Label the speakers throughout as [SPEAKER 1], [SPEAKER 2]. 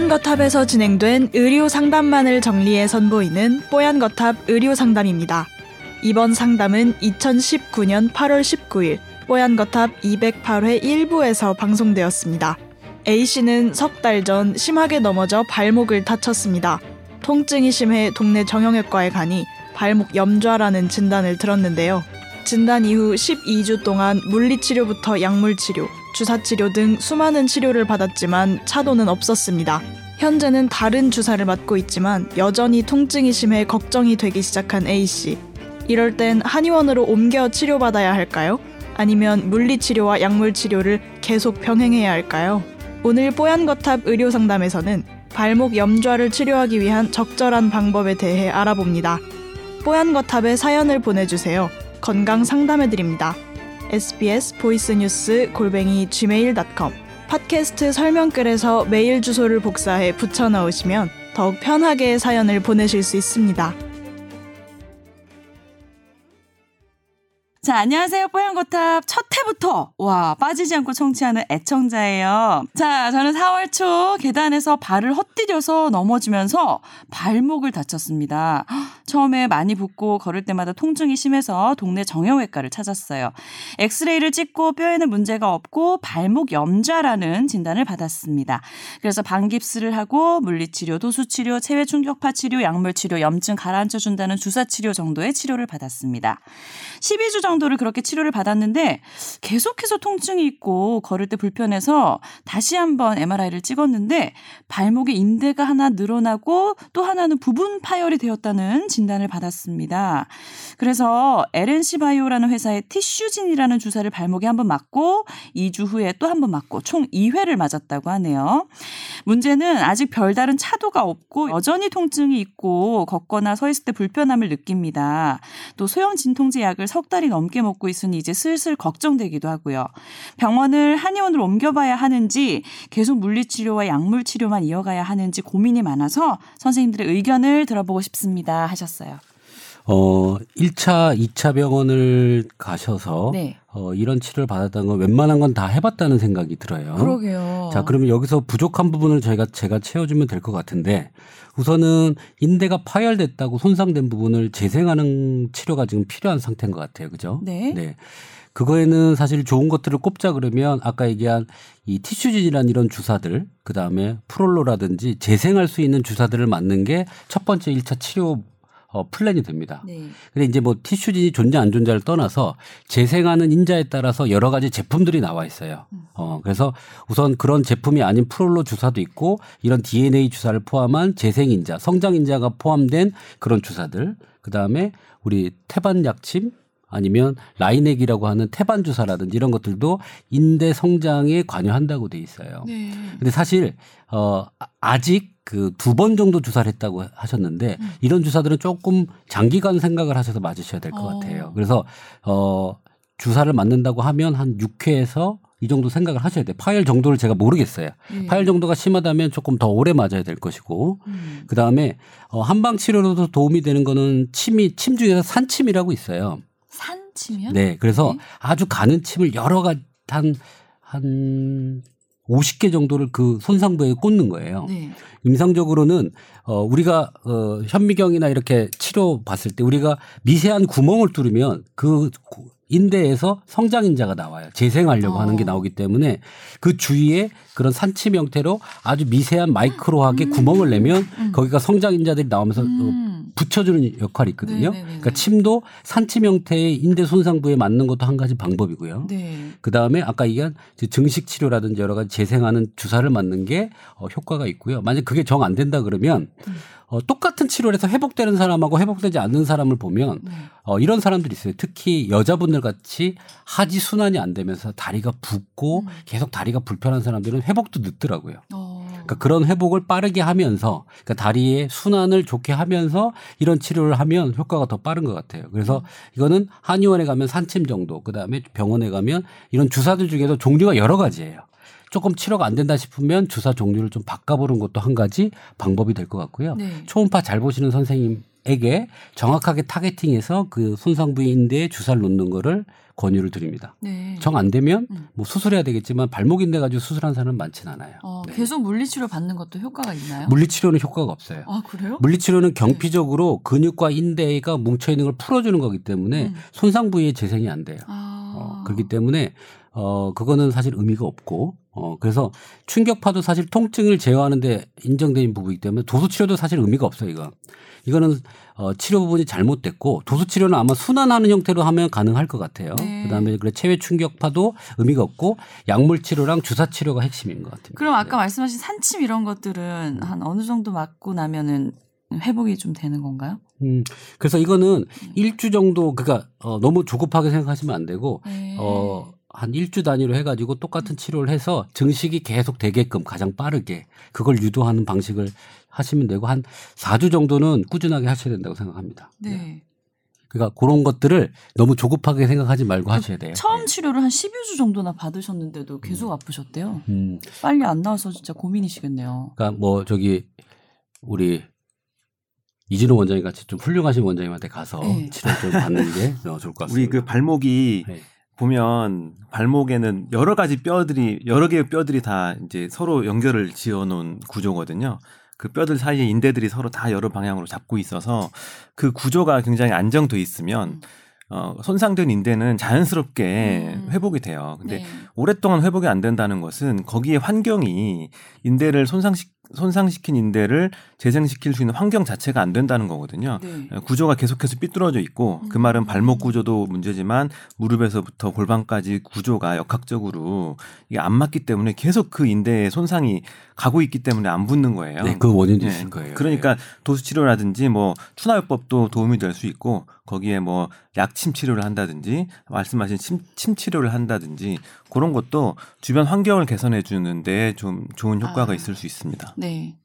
[SPEAKER 1] 뽀얀 거탑에서 진행된 의료 상담만을 정리해 선보이는 뽀얀 거탑 의료 상담입니다. 이번 상담은 2019년 8월 19일 뽀얀 거탑 208회 1부에서 방송되었습니다. A씨는 석 달 전 심하게 넘어져 발목을 다쳤습니다. 통증이 심해 동네 정형외과에 가니 발목 염좌라는 진단을 들었는데요. 진단 이후 12주 동안 물리치료부터 약물치료, 주사 치료 등 수많은 치료를 받았지만 차도는 없었습니다. 현재는 다른 주사를 맞고 있지만 여전히 통증이 심해 걱정이 되기 시작한 A씨. 이럴 땐 한의원으로 옮겨 치료받아야 할까요? 아니면 물리치료와 약물치료를 계속 병행해야 할까요? 오늘 뽀얀거탑 의료상담에서는 발목 염좌를 치료하기 위한 적절한 방법에 대해 알아봅니다. 뽀얀거탑에 사연을 보내주세요. 건강 상담해드립니다. Sbs 보이스뉴스 골뱅이 gmail.com 팟캐스트 설명글에서 메일 주소를 복사해 붙여 넣으시면 더욱 편하게 사연을 보내실 수 있습니다.
[SPEAKER 2] 자, 안녕하세요. 뽀얀거탑 첫 회부터 와 빠지지 않고 청취하는 애청자예요. 자, 저는 4월 초 계단에서 발을 헛디뎌서 넘어지면서 발목을 다쳤습니다. 처음에 많이 붓고 걸을 때마다 통증이 심해서 동네 정형외과를 찾았어요. 엑스레이를 찍고 뼈에는 문제가 없고 발목 염좌라는 진단을 받았습니다. 그래서 반깁스를 하고 물리치료, 도수치료, 체외 충격파 치료, 약물 치료, 염증 가라앉혀 준다는 주사치료 정도의 치료를 받았습니다. 12주 정도를 그렇게 치료를 받았는데 계속해서 통증이 있고 걸을 때 불편해서 다시 한번 MRI를 찍었는데 발목에 인대가 하나 늘어나고 또 하나는 부분 파열이 되었다는 진단을 받았습니다. 그래서 LNC 바이오라는 회사의 티슈진이라는 주사를 발목에 한번 맞고 2주 후에 또 한번 맞고 총 2회를 맞았다고 하네요. 문제는 아직 별다른 차도가 없고 여전히 통증이 있고 걷거나 서 있을 때 불편함을 느낍니다. 또 소형 진통제 약을 석 달이 넘게 먹고 있으니 이제 슬슬 걱정되기도 하고요. 병원을 한의원으로 옮겨봐야 하는지 계속 물리치료와 약물 치료만 이어가야 하는지 고민이 많아서 선생님들의 의견을 들어보고 싶습니다 하셨어요.
[SPEAKER 3] 어, 1차, 2차 병원을 가셔서
[SPEAKER 2] 네.
[SPEAKER 3] 어, 이런 치료를 받았다는 건 웬만한 건 다 해봤다는 생각이 들어요.
[SPEAKER 2] 그러게요.
[SPEAKER 3] 자, 그러면 여기서 부족한 부분을 저희가 제가 채워주면 될 것 같은데 우선은 인대가 파열됐다고 손상된 부분을 재생하는 치료가 지금 필요한 상태인 것 같아요. 그죠?
[SPEAKER 2] 네.
[SPEAKER 3] 네. 그거에는 사실 좋은 것들을 꼽자 그러면 아까 얘기한 이 티슈진이란 이런 주사들, 그 다음에 프롤로라든지 재생할 수 있는 주사들을 맞는 게 첫 번째 1차 치료 어, 플랜이 됩니다.
[SPEAKER 2] 네.
[SPEAKER 3] 근데 이제 뭐 티슈진이 존재 안 존재를 떠나서 재생하는 인자에 따라서 여러 가지 제품들이 나와 있어요. 어, 그래서 우선 그런 제품이 아닌 프롤로 주사도 있고 이런 DNA 주사를 포함한 재생 인자, 성장 인자가 포함된 그런 주사들. 그 다음에 우리 태반 약침 아니면 라이넥이라고 하는 태반 주사라든지 이런 것들도 인대 성장에 관여한다고 돼 있어요.
[SPEAKER 2] 네.
[SPEAKER 3] 근데 사실 어 아직 그 두 번 정도 주사를 했다고 하셨는데
[SPEAKER 2] 음.
[SPEAKER 3] 이런 주사들은 조금 장기간 생각을 하셔서 맞으셔야 될것
[SPEAKER 2] 어.
[SPEAKER 3] 같아요. 그래서 어 주사를 맞는다고 하면 한 6회에서 이 정도 생각을 하셔야 돼요. 파열 정도를 제가 모르겠어요.
[SPEAKER 2] 네.
[SPEAKER 3] 파열 정도가 심하다면 조금 더 오래 맞아야 될 것이고
[SPEAKER 2] 음.
[SPEAKER 3] 그 다음에 어 한방 치료로도 도움이 되는 거는 침이 침 중에서 산침이라고 있어요.
[SPEAKER 2] 산치면?
[SPEAKER 3] 네. 그래서
[SPEAKER 2] 네.
[SPEAKER 3] 아주 가는 침을 여러 가지 한, 한 50개 정도를 그 손상부에 꽂는 거예요.
[SPEAKER 2] 네.
[SPEAKER 3] 임상적으로는 어 우리가 어 현미경이나 이렇게 치료 봤을 때 우리가 미세한 구멍을 뚫으면 그 구- 인대에서 성장 인자가 나와요. 재생하려고
[SPEAKER 2] 어.
[SPEAKER 3] 하는 게 나오기 때문에 그 주위에 그런 산침 형태로 아주 미세한 마이크로하게 구멍을 내면 거기가 성장 인자들이 나오면서 어,
[SPEAKER 2] 음.
[SPEAKER 3] 붙여주는 역할이 있거든요.
[SPEAKER 2] 네네네네.
[SPEAKER 3] 그러니까 침도 산침 형태의 인대 손상 부에 맞는 것도 한 가지 방법이고요.
[SPEAKER 2] 네.
[SPEAKER 3] 그 다음에 아까 얘기한 증식 치료라든지 여러 가지 재생하는 주사를 맞는 게 어, 효과가 있고요. 만약 그게 정 안 된다 그러면 어, 똑같은 치료를 해서 회복되는 사람하고 회복되지 않는 사람을 보면
[SPEAKER 2] 네.
[SPEAKER 3] 어, 이런 사람들이 있어요. 특히 여자분들 같이 하지 순환이 안 되면서 다리가 붓고 계속 다리가 불편한 사람들은 회복도 늦더라고요.
[SPEAKER 2] 어.
[SPEAKER 3] 그러니까 그런 회복을 빠르게 하면서 그러니까 다리의 순환을 좋게 하면서 이런 치료를 하면 효과가 더 빠른 것 같아요. 그래서 이거는 한의원에 가면 산침 정도, 그 다음에 병원에 가면 이런 주사들 중에도 종류가 여러 가지예요. 조금 치료가 안 된다 싶으면 주사 종류를 좀 바꿔보는 것도 한 가지 방법이 될 것 같고요.
[SPEAKER 2] 네.
[SPEAKER 3] 초음파 잘 보시는 선생님 에게 정확하게 타겟팅해서 그 손상 부위 인대에 주사를 놓는 거를 권유를 드립니다.
[SPEAKER 2] 네.
[SPEAKER 3] 정 안 되면
[SPEAKER 2] 음.
[SPEAKER 3] 뭐 수술해야 되겠지만 발목 인대 가지고 수술한 사람은 많지는 않아요.
[SPEAKER 2] 어,
[SPEAKER 3] 네.
[SPEAKER 2] 계속 물리치료 받는 것도 효과가 있나요?
[SPEAKER 3] 물리치료는 효과가 없어요.
[SPEAKER 2] 아 그래요?
[SPEAKER 3] 물리치료는 경피적으로 근육과 인대가 뭉쳐 있는 걸 풀어주는 거기 때문에
[SPEAKER 2] 음.
[SPEAKER 3] 손상 부위에 재생이 안 돼요.
[SPEAKER 2] 아
[SPEAKER 3] 어, 그렇기 때문에 어 그거는 사실 의미가 없고 어 그래서 충격파도 사실 통증을 제어하는데 인정된 부분이기 때문에 도수 치료도 사실 의미가 없어요 이거. 이거는 어 치료 부분이 잘못됐고 도수 치료는 아마 순환하는 형태로 하면 가능할 것 같아요.
[SPEAKER 2] 네.
[SPEAKER 3] 그 다음에 그래 체외 충격파도 의미가 없고 약물 치료랑 주사 치료가 핵심인 것 같습니다.
[SPEAKER 2] 그럼 아까 말씀하신 산침 이런 것들은 한 어느 정도 맞고 나면은 회복이 좀 되는 건가요?
[SPEAKER 3] 음, 그래서 이거는 일주 정도 그러니까 어, 너무 조급하게 생각하시면 안 되고
[SPEAKER 2] 네.
[SPEAKER 3] 어, 한 일주 단위로 해가지고 똑같은 치료를 해서 증식이 계속 되게끔 가장 빠르게 그걸 유도하는 방식을 하시면 되고 한 4주 정도는 꾸준하게 하셔야 된다고 생각합니다.
[SPEAKER 2] 네.
[SPEAKER 3] 그러니까 그런 것들을 너무 조급하게 생각하지 말고 하셔야 돼요.
[SPEAKER 2] 처음
[SPEAKER 3] 네.
[SPEAKER 2] 치료를 한 12주 정도나 받으셨는데도 계속 아프셨대요.
[SPEAKER 3] 음,
[SPEAKER 2] 빨리 안 나와서 진짜 고민이시겠네요.
[SPEAKER 3] 그러니까 뭐 저기 우리 이진호 원장님 같이 좀 훌륭하신 원장님한테 가서
[SPEAKER 2] 네.
[SPEAKER 3] 치료 좀 받는 게 어, 좋을 것 같습니다.
[SPEAKER 4] 우리 그 발목이
[SPEAKER 3] 네.
[SPEAKER 4] 보면 발목에는 여러 가지 뼈들이 여러 개의 뼈들이 다 이제 서로 연결을 지어 놓은 구조거든요. 그 뼈들 사이에 인대들이 서로 다 여러 방향으로 잡고 있어서 그 구조가 굉장히 안정돼 있으면
[SPEAKER 2] 음.
[SPEAKER 4] 어, 손상된 인대는 자연스럽게
[SPEAKER 2] 음.
[SPEAKER 4] 회복이 돼요. 근데
[SPEAKER 2] 네.
[SPEAKER 4] 오랫동안 회복이 안 된다는 것은 거기에 환경이 인대를 손상시 손상시킨 인대를 재생시킬 수 있는 환경 자체가 안 된다는 거거든요.
[SPEAKER 2] 네.
[SPEAKER 4] 구조가 계속해서 삐뚤어져 있고 그
[SPEAKER 2] 음.
[SPEAKER 4] 말은 발목 구조도 문제지만 무릎에서부터 골반까지 구조가 역학적으로 이게 안 맞기 때문에 계속 그 인대에 손상이 가고 있기 때문에 안 붙는 거예요.
[SPEAKER 3] 네, 그
[SPEAKER 4] 예.
[SPEAKER 3] 있을 거예요.
[SPEAKER 4] 그러니까 도수 치료라든지 뭐 추나요법도 도움이 될 수 있고 거기에 뭐 약침 치료를 한다든지 말씀하신 침, 침 치료를 한다든지 그런 것도 주변 환경을 개선해 주는데 좀 좋은 효과가
[SPEAKER 2] 아.
[SPEAKER 4] 있을 수 있습니다.
[SPEAKER 2] 네.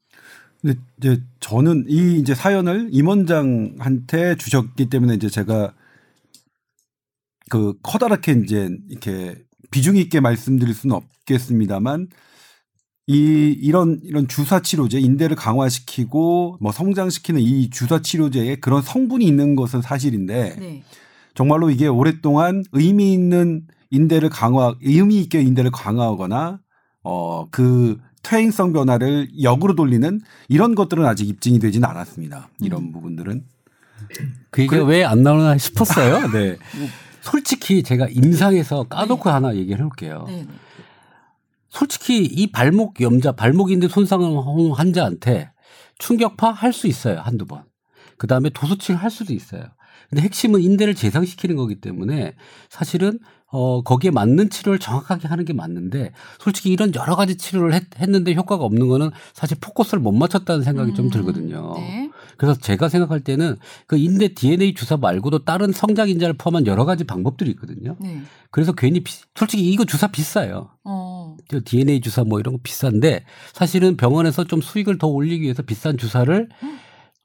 [SPEAKER 5] 근데 이제 저는 이 이제 사연을 임원장한테 주셨기 때문에 이제 제가 그 커다랗게 이제 이렇게 비중 있게 말씀드릴 수는 없겠습니다만 이 이런 이런 주사 치료제 인대를 강화시키고 뭐 성장시키는 이 주사 치료제에 그런 성분이 있는 것은 사실인데
[SPEAKER 2] 네.
[SPEAKER 5] 정말로 이게 오랫동안 의미 있는 인대를 강화, 의미 있게 인대를 강화하거나 어그 퇴행성 변화를 역으로 돌리는 이런 것들은 아직 입증이 되진 않았습니다. 이런
[SPEAKER 2] 음.
[SPEAKER 5] 부분들은
[SPEAKER 3] 그 얘기가 왜안 나오나 싶었어요. 네. 솔직히 제가 임상에서 까놓고 하나 얘기를 해볼게요.
[SPEAKER 2] 네. 네.
[SPEAKER 3] 솔직히 이 발목 염자, 발목인대 손상한 환자한테 충격파 할 수 있어요. 한두 번. 그 다음에 도수치를 할 수도 있어요. 근데 핵심은 인대를 재상시키는 거기 때문에 사실은 어, 거기에 맞는 치료를 정확하게 하는 게 맞는데 솔직히 이런 여러 가지 치료를 했, 했는데 효과가 없는 거는 사실 포커스를 못 맞췄다는 생각이 좀
[SPEAKER 2] 음,
[SPEAKER 3] 들거든요.
[SPEAKER 2] 네.
[SPEAKER 3] 그래서 제가 생각할 때는 그 인대 DNA 주사 말고도 다른 성장 인자를 포함한 여러 가지 방법들이 있거든요.
[SPEAKER 2] 네.
[SPEAKER 3] 그래서 괜히 비- 솔직히 이거 주사 비싸요.
[SPEAKER 2] 어.
[SPEAKER 3] 저 DNA 주사 뭐 이런 거 비싼데 사실은 병원에서 좀 수익을 더 올리기 위해서 비싼 주사를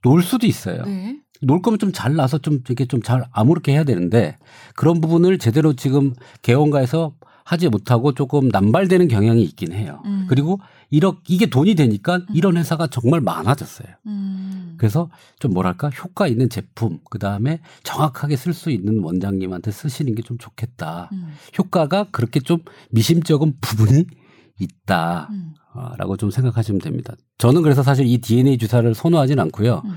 [SPEAKER 3] 놓을 수도 있어요.
[SPEAKER 2] 네.
[SPEAKER 3] 놓을 거면 좀 잘 나서 좀 이렇게 좀 잘 아무렇게 해야 되는데 그런 부분을 제대로 지금 개원가에서 하지 못하고 조금 남발되는 경향이 있긴 해요.
[SPEAKER 2] 음.
[SPEAKER 3] 그리고 이렇 이게 돈이 되니까 이런 회사가 정말 많아졌어요.
[SPEAKER 2] 음.
[SPEAKER 3] 그래서 좀 뭐랄까 효과 있는 제품 그 다음에 정확하게 쓸 수 있는 원장님한테 쓰시는 게 좀 좋겠다.
[SPEAKER 2] 음.
[SPEAKER 3] 효과가 그렇게 좀 미심쩍은 부분이 있다.
[SPEAKER 2] 음.
[SPEAKER 3] 아, 라고 좀 생각하시면 됩니다. 저는 그래서 사실 이 DNA 주사를 선호하진 않고요.
[SPEAKER 2] 음.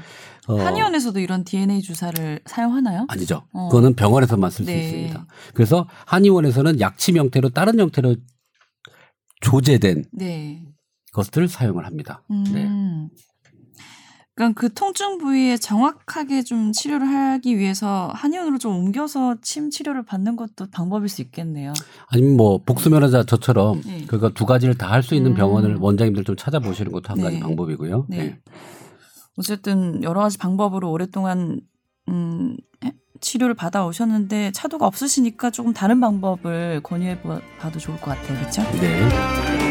[SPEAKER 3] 어,
[SPEAKER 2] 한의원에서도 이런 DNA 주사를 사용하나요?
[SPEAKER 3] 아니죠.
[SPEAKER 2] 어.
[SPEAKER 3] 그거는 병원에서만 쓸수
[SPEAKER 2] 네.
[SPEAKER 3] 있습니다. 그래서 한의원에서는 약침 형태로 다른 형태로 조제된
[SPEAKER 2] 네.
[SPEAKER 3] 것들을 사용을 합니다.
[SPEAKER 2] 음.
[SPEAKER 3] 네.
[SPEAKER 2] 그러니까 그 통증 부위에 정확하게 좀 치료를 하기 위해서 한의원으로 좀 옮겨서 침 치료를 받는 것도 방법일 수 있겠네요.
[SPEAKER 3] 아니면 뭐 복수면허자 저처럼
[SPEAKER 2] 네.
[SPEAKER 3] 그거 두 가지를 다 할 수 있는
[SPEAKER 2] 음.
[SPEAKER 3] 병원을 원장님들 좀 찾아보시는 것도 한 가지
[SPEAKER 2] 네.
[SPEAKER 3] 방법이고요.
[SPEAKER 2] 네.
[SPEAKER 3] 네.
[SPEAKER 2] 어쨌든 여러 가지 방법으로 오랫동안 음, 해- 치료를 받아 오셨는데 차도가 없으시니까 조금 다른 방법을 권유해 봐- 봐도 좋을 것 같아요. 그렇죠?
[SPEAKER 3] 네.